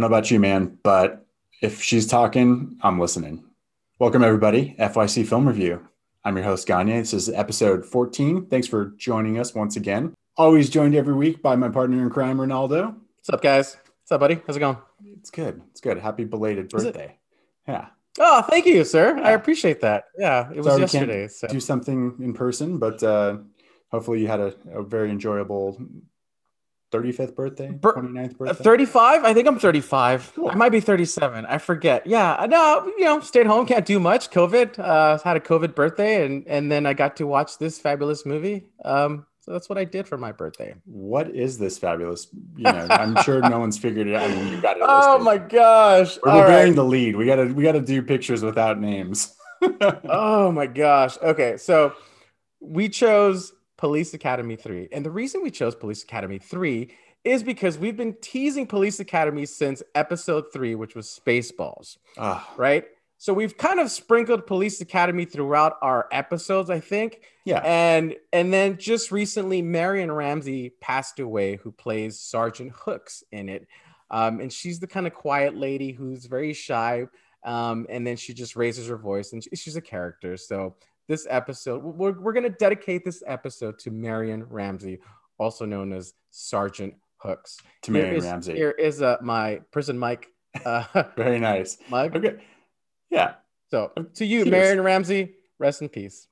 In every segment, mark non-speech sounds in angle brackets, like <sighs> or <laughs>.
Don't know about you, man, but if she's talking, I'm listening. Welcome, everybody. FYC Film Review. I'm your host, Gagne. This is episode 14. Thanks for joining us once again. Always joined every week by my partner in crime, Ronaldo. What's up, guys? What's up, buddy? How's it going? It's good. It's good. Happy belated birthday. Yeah. Oh, thank you, sir. I appreciate that. Yeah, it was Sorry can't yesterday. So. Do something in person, but uh, hopefully you had a, a very enjoyable 35th birthday, Bir- 29th Uh, birthday. 35 i think i'm 35 Cool. i might be 37 i forget yeah no you know stayed home can't do much covid uh had a covid birthday and and then i got to watch this fabulous movie um so that's what i did for my birthday What is this fabulous? You know, I'm sure no one's figured it out. I mean, you got it. <laughs> oh my gosh We're, we're right. bearing the lead. We gotta we gotta do pictures without names. <laughs> oh my gosh okay so we chose police academy 3 and the reason we chose police academy 3 is because we've been teasing police academy since episode 3 which was spaceballs Ah, right? So we've kind of sprinkled Police Academy throughout our episodes, I think. yeah. And and then just recently, Marion Ramsey passed away, who plays Sergeant Hooks in it. Um, and she's the kind of quiet lady who's very shy. Um, and then she just raises her voice, and she- she's a character. So this episode, we're, we're going to dedicate this episode to Marion Ramsey, also known as Sergeant Hooks. To Marion is- Ramsey. Here is uh, my prison mic. Uh, <laughs> Very nice. mug. Okay. Yeah. So to you, Cheers. Marion Ramsey, rest in peace.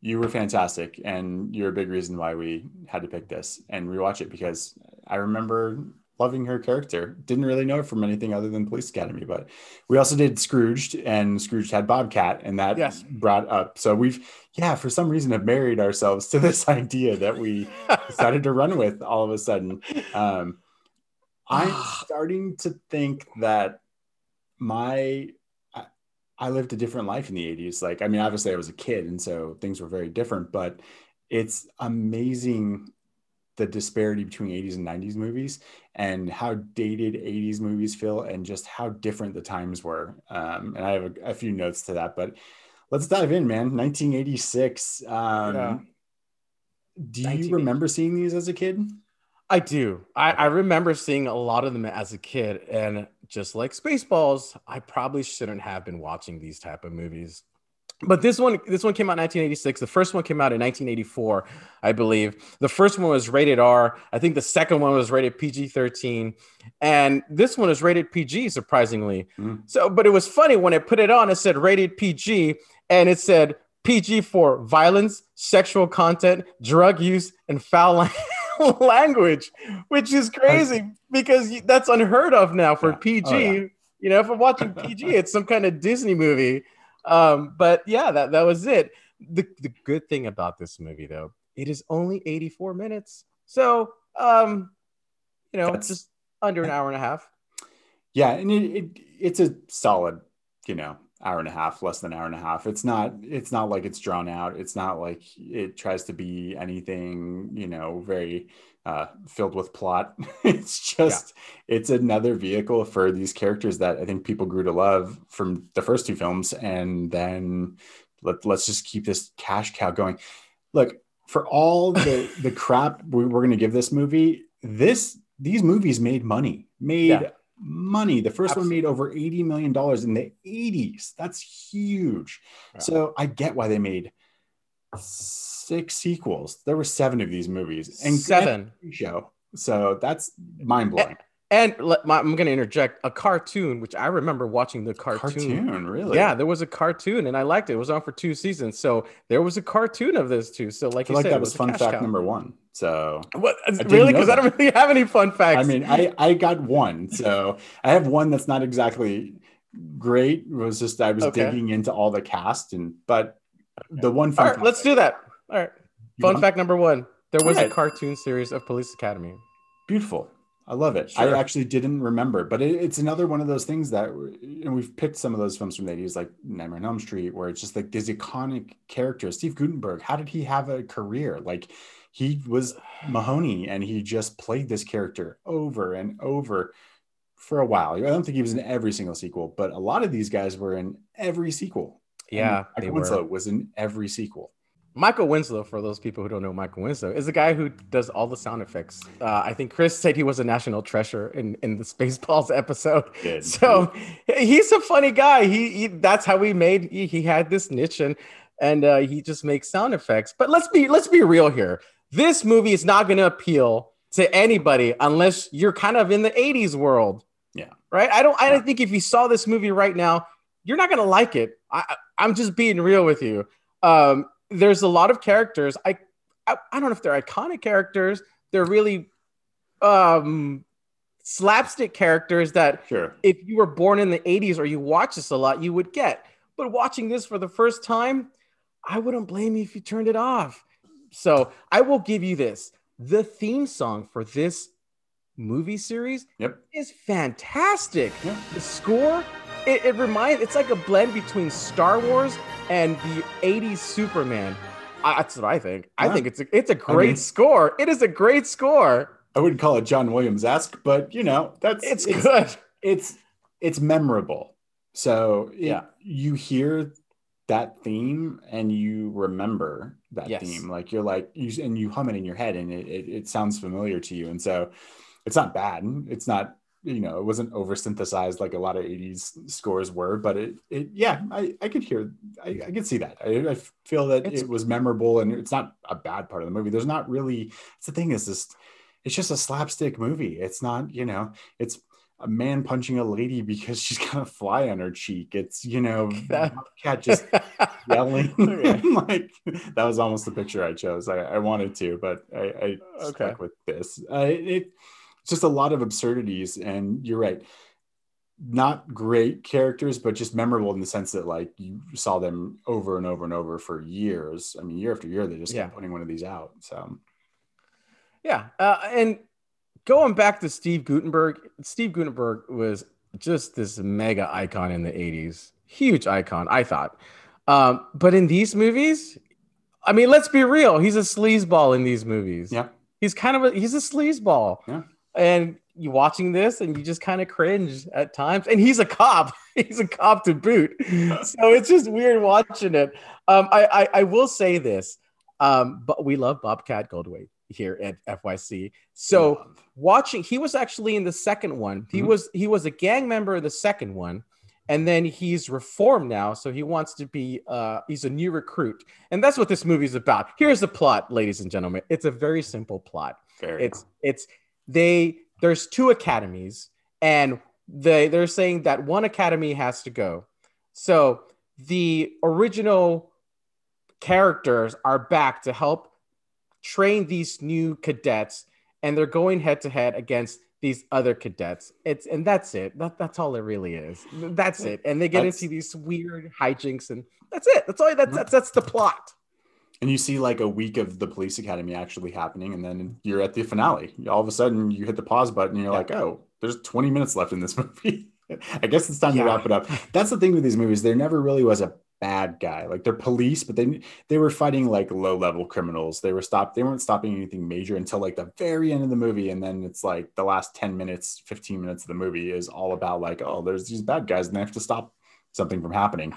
You were fantastic, and you're a big reason why we had to pick this and rewatch it because I remember loving her character. Didn't really know her from anything other than Police Academy, but we also did Scrooged, and Scrooged had Bobcat, and that Yes. brought up. So we've, yeah, for some reason, have married ourselves to this <laughs> idea that we decided to run with all of a sudden. Um, I'm <sighs> starting to think that my I, I lived a different life in the 80s. Like, I mean, obviously I was a kid, and so things were very different, but it's amazing the disparity between 80s and 90s movies and how dated 80s movies feel and just how different the times were. Um, and I have a, a few notes to that, but let's dive in, man. 1986. Um, Yeah. Do you remember seeing these as a kid? I do. I, I remember seeing a lot of them as a kid, and just like Spaceballs, I probably shouldn't have been watching these type of movies. But this one, this one came out in 1986. The first one came out in 1984, I believe. The first one was rated R. I think the second one was rated PG-13, and this one is rated PG, surprisingly. Mm. So, but it was funny when I put it on. It said rated PG, and it said PG for violence, sexual content, drug use, and foul <laughs> language, which is crazy because that's unheard of now for. PG. Oh, yeah. You know, if I'm watching PG, it's some kind of Disney movie. Um, but yeah, that, that was it. The, the good thing about this movie, though, it is only 84 minutes. So, um, you know, it's just under an hour and a half. Yeah, and it, it it's a solid, you know, hour and a half, less than an hour and a half. It's not it's not like it's drawn out. It's not like it tries to be anything, you know, very uh filled with plot. <laughs> it's just it's another vehicle for these characters that I think people grew to love from the first two films and then let, let's just keep this cash cow going. Look, for all the <laughs> the crap we, we're going to give this movie, this these movies made money. Made Yeah. Money. The first Absolutely. one made over 80 million dollars in the 80s. That's huge. So I get why they made six sequels. There were seven of these movies and Seven. show. So that's mind blowing. And let, my, I'm going to interject a cartoon, which I remember watching the cartoon. Cartoon, really? Yeah, there was a cartoon, and I liked it. It was on for two seasons, so there was a cartoon of this too. So, I like feel you like said, that it was fun fact cow. number one. So What uh, really? Because I don't really have any fun facts. I mean, I I got one. So I have one that's not exactly great. It was just I was Okay. digging into all the cast and but the one all fun right, let's do that. All right, You fun want- fact number one: there was Alright. a cartoon series of Police Academy. beautiful. I love it. Sure. I actually didn't remember, but it, it's another one of those things that, and we've picked some of those films from the 80s, like Nightmare on Elm Street, where it's just like these iconic characters. Steve Guttenberg, how did he have a career? Like he was Mahoney and he just played this character over and over for a while. I don't think he was in every single sequel, but a lot of these guys were in every sequel. Yeah, And Michael were. Winslow was in every sequel. Michael Winslow, for those people who don't know Michael Winslow, is the guy who does all the sound effects. Uh, I think Chris said he was a national treasure in, in the Spaceballs <laughs> episode. Good. So he's a funny guy. He, he that's how he made. He, he had this niche and and uh, he just makes sound effects. But let's be let's be real here. This movie is not going to appeal to anybody unless you're kind of in the 80s world. Yeah. Right. I don't. I don't think if you saw this movie right now, you're not going to like it. I, I'm just being real with you. Um, there's a lot of characters. I, I, I don't know if they're iconic characters. They're really um, slapstick characters that sure. if you were born in the 80s or you watch this a lot, you would get. But watching this for the first time, I wouldn't blame you if you turned it off. So I will give you this. The theme song for this movie series yep. is fantastic. Yep. The score, it, it reminds it's like a blend between Star Wars and the 80s Superman. I, that's what I think. Yeah. I think it's a it's a great I mean, score. It is a great score. I wouldn't call it John Williams esque, but you know that's it's, it's good. It's it's memorable. So yeah, you hear that theme and you remember that yes. theme. Like you're like you and you hum it in your head and it, it it sounds familiar to you. And so it's not bad. It's not you know, it wasn't over synthesized like a lot of 80s scores were, but it, it yeah, I, I could hear, I, I could see that. I, I feel that it's, it was memorable and it's not a bad part of the movie. There's not really, it's the thing is this, it's just a slapstick movie. It's not, you know, it's a man punching a lady because she's <laughs> got a fly on her cheek. It's, you know, that... cat just <laughs> yelling. <laughs> like that was almost the picture I chose. I, I wanted to, but I, I okay. stuck with this. Uh, it, just a lot of absurdities. And you're right, not great characters, but just memorable in the sense that like you saw them over and over and over for years. I mean, year after year, they just yeah. kept putting one of these out. So, yeah, uh, and going back to Steve Guttenberg, Steve Guttenberg was just this mega icon in the '80s, huge icon, I thought. Um, but in these movies, I mean, let's be real, he's a sleazeball in these movies. Yeah, he's kind of a he's a sleazeball. Yeah. And you watching this and you just kind of cringe at times. And he's a cop. <laughs> He's a cop to boot. <laughs> So it's just weird watching it. Um, I, I, I will say this. Um, but we love bobcat goldthwait here at fyc so watching he was actually in the second one. He mm-hmm. was he was a gang member in the second one and then he's reformed now so he wants to be uh, he's a new recruit. And that's what this movie is about. Here's the plot ladies and gentlemen. It's a very simple plot. Fair it's enough. it's they there's two academies and they they're saying that one academy has to go. So the original characters are back to help train these new cadets and they're going head to head against these other cadets. It's and that's it. That, that's all it really is. That's it. And they get that's, into these weird hijinks and that's it. That's all that's that's, that's the plot and you see like a week of the police academy actually happening and then you're at the finale all of a sudden you hit the pause button and you're yeah. like oh there's 20 minutes left in this <laughs> movie i guess it's time yeah. to wrap it up that's the thing with these movies there never really was a bad guy like they're police but they they were fighting like low level criminals they were stopped they weren't stopping anything major until like the very end of the movie and then it's like the last 10 minutes 15 minutes of the movie is all about like oh there's these bad guys and they have to stop something from happening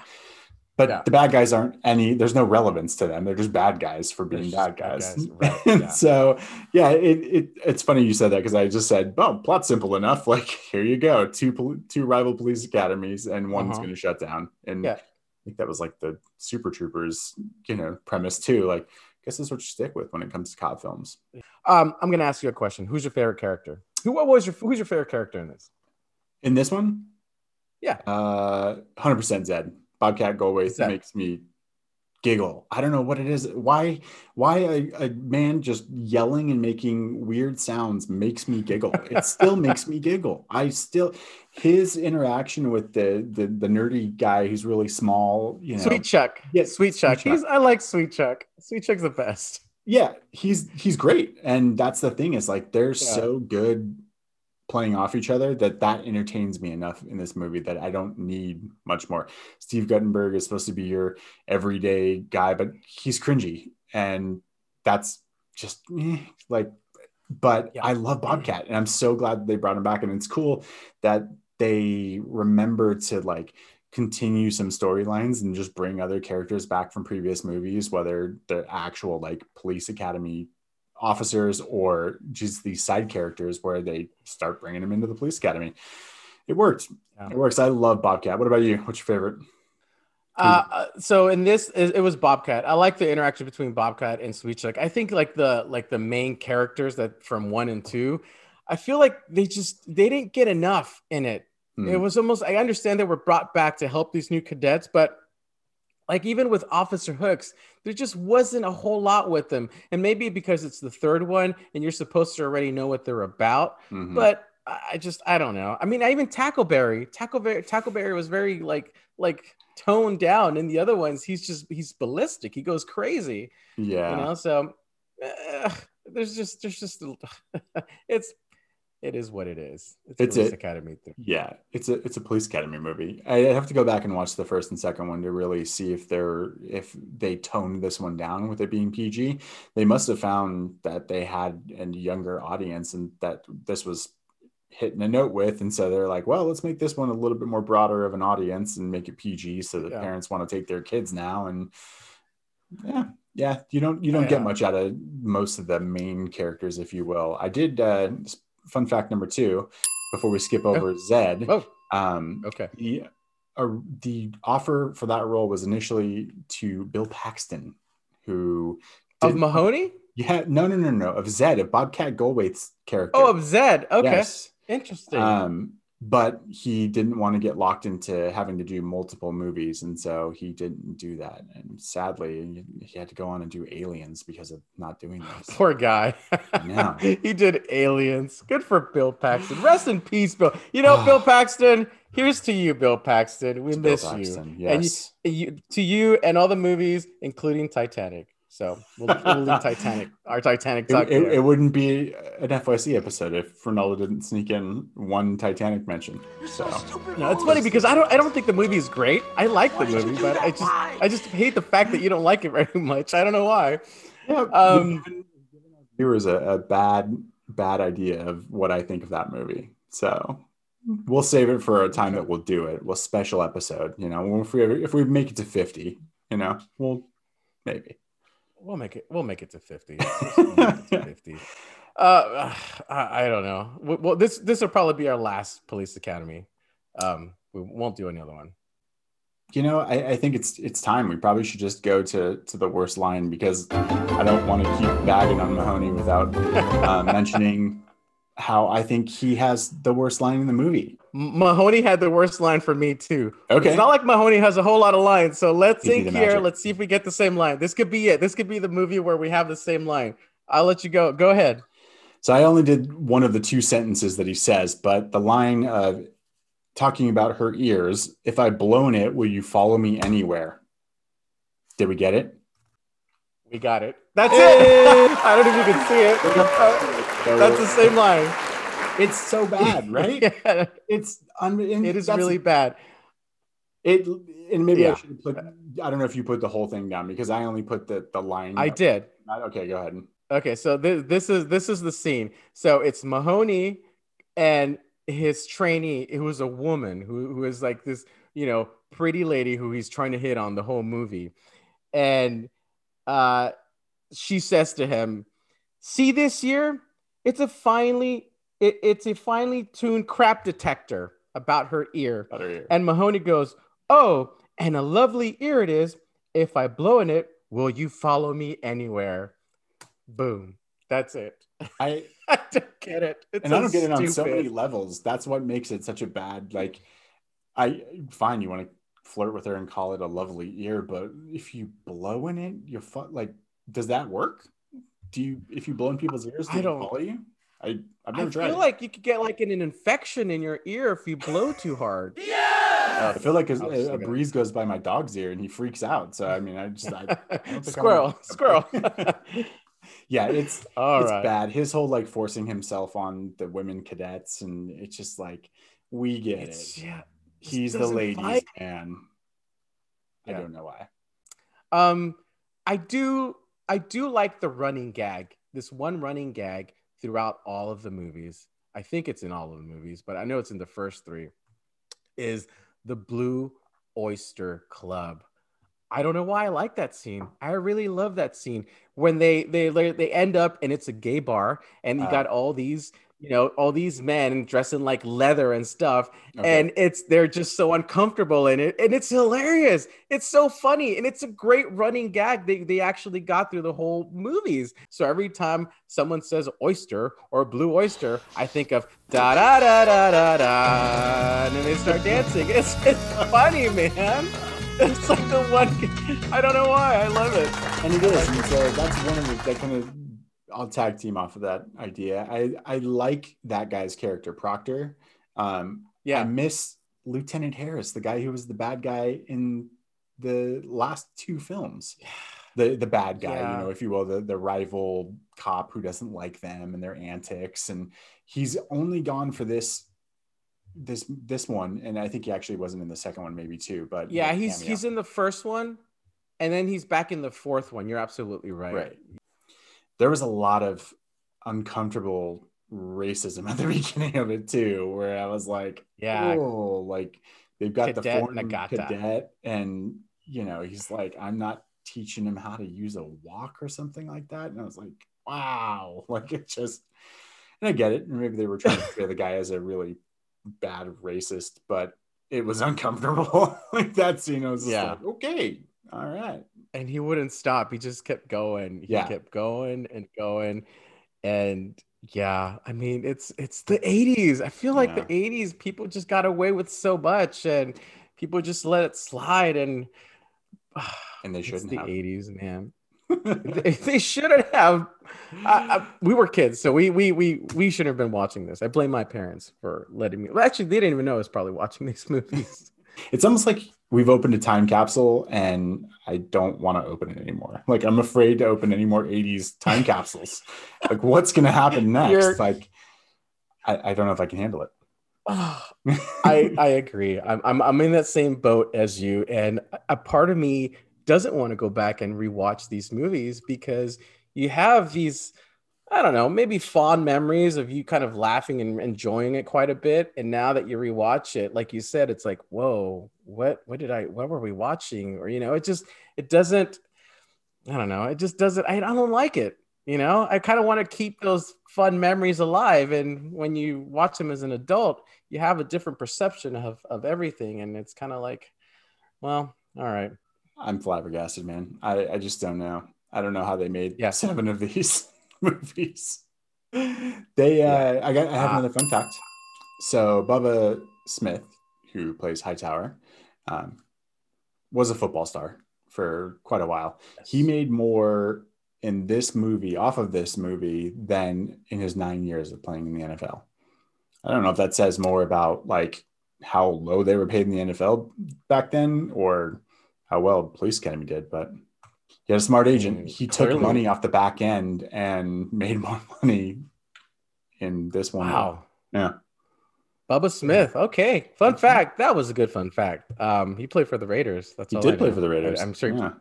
but yeah. the bad guys aren't any there's no relevance to them they're just bad guys for being bad guys, bad guys. Right. <laughs> yeah. so yeah it, it it's funny you said that because i just said oh plot simple enough <laughs> like here you go two two rival police academies and one's uh-huh. going to shut down and yeah. I think that was like the super troopers you know premise too. Like I guess that's what you stick with when it comes to cop films. Um i'm going to ask you a question. Who's your favorite character? Who what was your who's your favorite character in this? In this one? Yeah. Uh 100% zed. Bobcat Goldthwait makes me giggle. I don't know what it is. Why why a, a, man just yelling and making weird sounds makes me giggle. It still <laughs> makes me giggle. I still his interaction with the the, the nerdy guy who's really small, you know. Sweet Chuck. Yeah, Sweet Chuck. Sweet Chuck. He's I like Sweet Chuck. Sweet Chuck's the best. Yeah, he's he's great. And that's the thing is like they're yeah. so good playing off each other that that entertains me enough in this movie that I don't need much more. Steve Guttenberg is supposed to be your everyday guy, but he's cringy, and that's just eh, like. But yeah. I love Bobcat, and I'm so glad they brought him back, and it's cool that they remember to like continue some storylines and just bring other characters back from previous movies, whether the actual like police academy officers or just these side characters where they start bringing them into the police academy. It worked. Yeah. It works. I love Bobcat. What about you? What's your favorite? Uh, so in this, it was Bobcat. I like the interaction between Bobcat and Sweet Chuck. I think like the like the main characters that from one and two, I feel like they just they didn't get enough in it. Hmm. It was almost I understand they were brought back to help these new cadets, but like even with Officer Hooks, there just wasn't a whole lot with them. And maybe because it's the third one and you're supposed to already know what they're about, mm-hmm. but I just I don't know. I mean, I even Tackleberry, Tackleberry, Tackleberry was very like like toned down. In the other ones, he's just he's ballistic. He goes crazy. Yeah, you know. So uh, there's just there's just <laughs> it's it is what it is. It's, it's police a, academy thing. Yeah, it's a it's a police academy movie. I have to go back and watch the first and second one to really see if they're if they toned this one down with it being PG. They must have found that they had a younger audience and that this was hitting a note with, and so they're like, well, let's make this one a little bit more broader of an audience and make it PG so that yeah. parents want to take their kids now and yeah yeah you don't you don't yeah. get much out of most of the main characters if you will i did uh fun fact number two before we skip over oh. Zed. Oh. Um, okay. The, uh, the offer for that role was initially to Bill Paxton, who did, of Mahoney. Yeah, no, no, no, no, of Zed, of Bobcat Goldthwait's character. Oh, of Zed. Okay, yes. interesting. Um, but he didn't want to get locked into having to do multiple movies and so he didn't do that. And sadly he had to go on and do aliens because of not doing <laughs> this. Poor guy. Yeah. <laughs> He did aliens. Good for bill paxton. Rest in peace bill. You know ah. bill paxton here's to you bill paxton. We it's miss you. Yes. and you, you to you and all the movies including titanic so we'll, <laughs> we'll leave Titanic, our Titanic talk. It, it, it, wouldn't be an FYC episode if Ronaldo didn't sneak in one Titanic mention. So no, it's funny because I don't I don't think the movie is great. I like the movie, but I just I just hate the fact that you don't like it <laughs> very much. I don't know why. Yeah, um, viewers a, a bad bad idea of what I think of that movie. So we'll save it for a time that we'll do it. We'll special episode. You know, if we if we make it to fifty, you know, we'll maybe. We'll make it. We'll make it to fifty. <laughs> We'll it to fifty. Uh, <sighs> I, I, don't know. Well, this this will probably be our last police academy. Um, we won't do any other one. You know, I, I think it's it's time. We probably should just go to to the worst line because I don't want to keep bagging on Mahoney without <laughs> uh, mentioning how I think he has the worst line in the movie. Mahoney had the worst line for me too. Okay. It's not like Mahoney has a whole lot of lines. So let's think here. Magic. Let's see if we get the same line. This could be it. This could be the movie where we have the same line. I'll let you go. Go ahead. So I only did one of the two sentences that he says, but the line of talking about her ears, if I blown it, will you follow me anywhere? Did we get it? We got it. That's it. <laughs> I don't know if you can see it. <laughs> That's the same line. It's so <laughs> bad, right? yeah. It's un- it is really bad. It and maybe yeah. I should put. I don't know if you put the whole thing down because I only put the the line. I did. Okay, go ahead. Okay, so this this is this is the scene. So it's Mahoney and his trainee, who is a woman who who is like this, you know, pretty lady who he's trying to hit on the whole movie, and uh, she says to him, "See this year, it's a finely it, it's a finely tuned crap detector about her ear. About her ear. And Mahoney goes, Oh, and a lovely ear it is. If I blow in it, will you follow me anywhere? Boom. That's it. I, <laughs> I don't get it. It's and so I don't get it on so many levels. That's what makes it such a bad, like, I fine, you want to flirt with her and call it a lovely ear, but if you blow in it, you're fu- like, does that work? Do you, if you blow in people's ears, do I don't follow you? I I've never I tried. I feel like you could get like an, an infection in your ear if you blow too hard. <laughs> yeah. I feel like a, a breeze goes by my dog's ear and he freaks out. So I mean, I just I, I squirrel, squirrel. <laughs> yeah, it's <laughs> All it's right. bad. His whole like forcing himself on the women cadets, and it's just like we get it's, it. Yeah, he's the ladies' fight. man. I don't know why. Um, I do. I do like the running gag. This one running gag throughout all of the movies. I think it's in all of the movies, but I know it's in the first three. Is the blue Oyster Club. I don't know why I like that scene. I really love that scene when they they they end up and it's a gay bar and you uh, got all these you know all these men dressing like leather and stuff okay. and it's they're just so uncomfortable in it and it's hilarious it's so funny and it's a great running gag they, they actually got through the whole movies so every time someone says oyster or blue oyster i think of da da da da da da and then they start dancing <laughs> it's, it's funny man it's like the one. I don't know why. I love it. And it is. And so that's one of the that kind of. I'll tag team off of that idea. I I like that guy's character, Proctor. Um, yeah, I miss Lieutenant Harris, the guy who was the bad guy in the last two films. The the bad guy, yeah. you know, if you will, the the rival cop who doesn't like them and their antics, and he's only gone for this this this one, and I think he actually wasn't in the second one, maybe too. But yeah, he's cameo. he's in the first one, and then he's back in the fourth one. You're absolutely right. Right. There was a lot of uncomfortable racism <laughs> at the beginning of it too, where I was like, yeah, oh, like they've got cadet the foreign Nogata. cadet, and you know, he's like, I'm not teaching him how to use a walk or something like that, and I was like, wow, <laughs> like it just. And I get it. and Maybe they were trying to <laughs> portray the guy as a really bad racist, but it was uncomfortable. like that scene, I was yeah. Like, okay, all right. And he wouldn't stop. He just kept going. He yeah. kept going and going. And yeah, I mean, it's it's the 80s. I feel like yeah. the 80s, people just got away with so much and people just let it slide and <sighs> and they shouldn't the have. 80s, man <laughs> they, they, shouldn't have. I, I, we were kids, so we we we we shouldn't have been watching this. I blame my parents for letting me. Well, actually, they didn't even know I was probably watching these <laughs> movies. It's almost like we've opened a time capsule, and I don't want to open it anymore. Like I'm afraid to open any more '80s time capsules. <laughs> like what's going to happen next? You're... Like I, I don't know if I can handle it. <sighs> I I agree. I'm, I'm I'm in that same boat as you, and a part of me doesn't want to go back and rewatch these movies because you have these I don't know, maybe fond memories of you kind of laughing and enjoying it quite a bit. And now that you rewatch it, like you said, it's like, whoa, what what did I what were we watching? Or you know, it just it doesn't, I don't know, it just doesn't, I, I don't like it. You know, I kind of want to keep those fun memories alive. And when you watch them as an adult, you have a different perception of of everything. And it's kind of like, well, all right. I'm flabbergasted, man. I, I just don't know. I don't know how they made yeah. seven of these <laughs> <laughs> movies. They, uh. I got, I have uh, another fun fact. So Bubba Smith, who plays Hightower, um, was a football star for quite a while. He made more in this movie, off of this movie, than in his nine years of playing in the NFL. I don't know if that says more about like how low they were paid in the NFL back then, or how well Police Academy did, but he had a smart agent. He Clearly. took money off the back end and <laughs> made more money in this one. Wow. Yeah. Bubba Smith. Okay. Fun fact. That was a good fun fact. Um, he played for the Raiders. That's all. he did play for the Raiders. I, am sure. Yeah.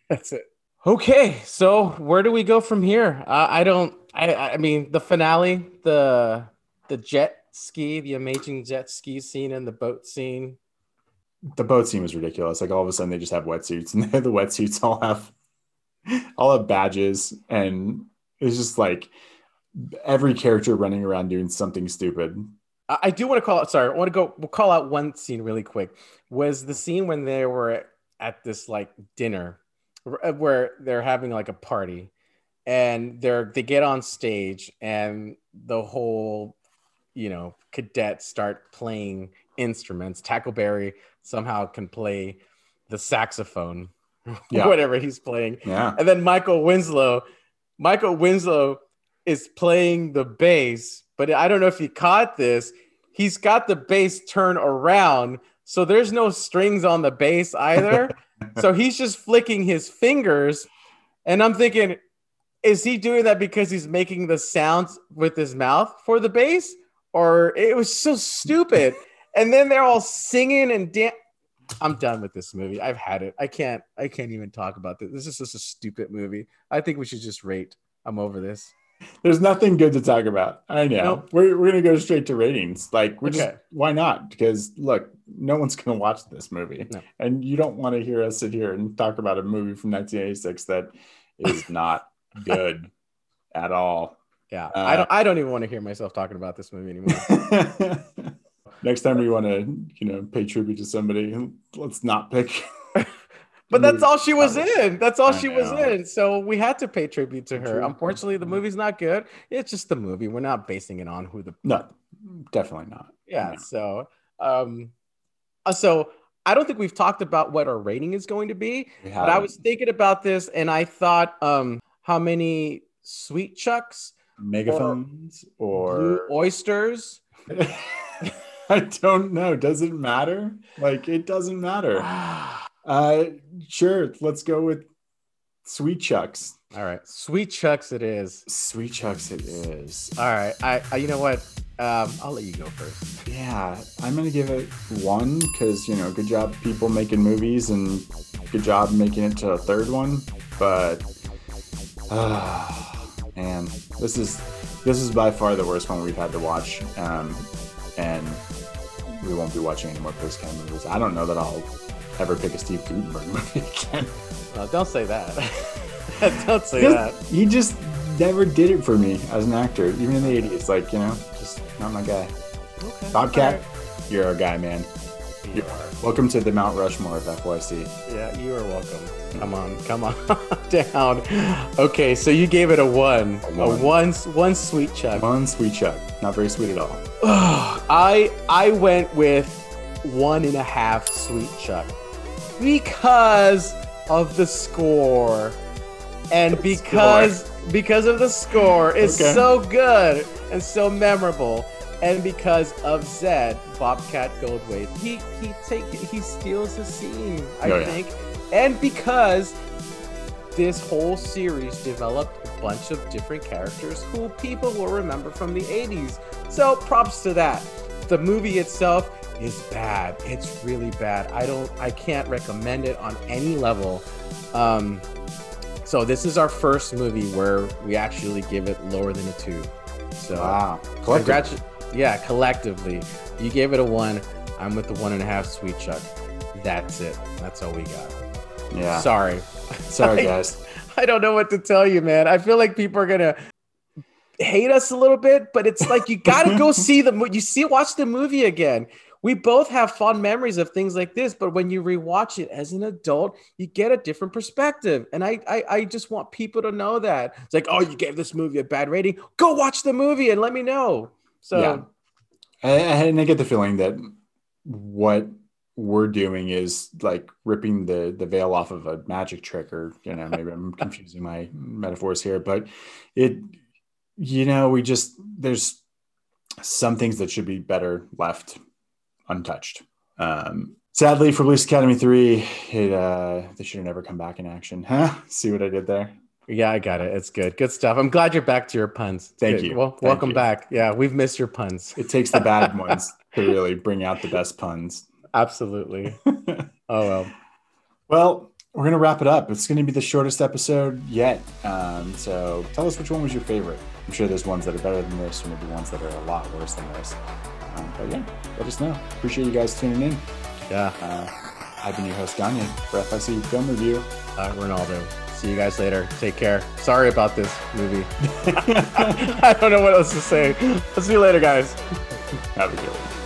<laughs> That's it. Okay. So where do we go from here? Uh, I don't. I. I mean, the finale, the the jet ski, the amazing jet ski scene, and the boat scene the boat scene was ridiculous. Like all of a sudden they just have wetsuits and <laughs> the wetsuits all have all have badges and it's just like every character running around doing something stupid. I do want to call it. Sorry, I want to go. We'll call out one scene really quick. Was the scene when they were at this like dinner uh, where they're having like a party and they're they get on stage and the whole you know cadets start playing instruments. Tackleberry somehow can play the saxophone, <laughs> yeah. whatever he's playing. Yeah. And then Michael Winslow, Michael Winslow is playing the bass, but I don't know if you caught this. He's got the bass turned around, so there's no strings on the bass either. <laughs> so he's just flicking his fingers, and I'm thinking, is he doing that because he's making the sounds with his mouth for the bass? Or it was so stupid and then they're all singing and dance. I'm done with this movie. I've had it. I can't. I can't even talk about this. This is just a stupid movie. I think we should just rate. I'm over this. There's nothing good to talk about. I know. Nope. We're, we're gonna go straight to ratings. Like we're just why not? Because look, no one's gonna watch this movie, No. and you don't want to hear us sit here and talk about a movie from 1986 that is <laughs> not good at all. Yeah, Uh, I don't. I don't even want to hear myself talking about this movie anymore. <laughs> Next time we want to, you know, pay tribute to somebody, let's not pick. <laughs> But that's all she was in. That's all I she was in. So we had to pay tribute to her. True. Unfortunately, the movie's not good. It's just the movie. We're not basing it on who the No, definitely not. yeah. No. So um, uh, so I don't think we've talked about what our rating is going to be. But I was thinking about this, and I thought, um, how many sweet chucks, megaphones blue or oysters? <laughs> I don't know. Does it matter? Like it doesn't matter. <sighs> Uh sure, let's go with sweet chucks. All right, sweet chucks. It is. Sweet chucks it is. All right. I, I you know what? Um, I'll let you go first. Yeah, I'm gonna give it one because you know, good job people making movies and good job making it to a third one. But uh, <sighs> man, this is this is by far the worst one we've had to watch. Um, and we won't be watching any more post kind movies. I don't know that I'll ever pick a Steve Guttenberg <laughs> movie again. Uh, don't say that. <laughs> <laughs> don't say that. he just never did it for me as an actor, even in the '80s. Like you know, just not my guy. Okay. Bobcat, right. you're our guy, man. You are. Welcome to the Mount Rushmore of FYC. Yeah, you are welcome. Come on, come on <laughs> down. Okay, so you gave it a one, A a one. one, one sweet chuck. One sweet chuck, not very sweet at all. I I went with one and a half sweet chuck because of the score, and because because of the score is Okay. so good and so memorable, and because of Zed Bobcat Goldthwait, he he take he steals the scene, I Oh, yeah. think, and because this whole series developed a bunch of different characters who people will remember from the 80s. So props to that. The movie itself is bad. It's really bad. I don't I can't recommend it on any level. Um so this is our first movie where we actually give it lower than a 2. So Wow, congratu- yeah, collectively. You gave it a 1. I'm with the one and a half sweet chuck. That's it. That's all we got. Yeah, Sorry. sorry <laughs> guys. I don't know what to tell you, man. I feel like people are gonna hate us a little bit, but it's like you gotta go <laughs> see the. You see, watch the movie again. We both have fond memories of things like this, but when you rewatch it as an adult, you get a different perspective. And I, I, I just want people to know that it's like, oh, you gave this movie a bad rating. Go watch the movie and let me know. So Yeah. And and I get the feeling that what we're doing is like ripping the the veil off of a magic trick, or you know, maybe I'm <laughs> confusing my metaphors here, but it, you know, we just there's some things that should be better left untouched. Um, sadly, for Police Academy three, it uh, they should have never come back in action. Huh? See what I did there? Yeah, I got it. It's good. Good stuff. I'm glad you're back to your puns. It's Thank good. you. Well, Thank welcome you. back. Yeah, we've missed your puns. It takes the bad <laughs> ones to really bring out the best puns. Absolutely. <laughs> Oh well. Well, we're gonna wrap it up. It's gonna be the shortest episode yet. Um, so tell us which one was your favorite. I'm sure there's ones that are better than this, or maybe ones that are a lot worse than this. Um, but yeah, let us know. Appreciate you guys tuning in. Yeah. Uh, I've been your host Gagne for FYC Film Review. Uh, Ronaldo. See you guys later. Take care. Sorry about this movie. <laughs> I don't know what else to say. I'll see you later, guys. Have a good one.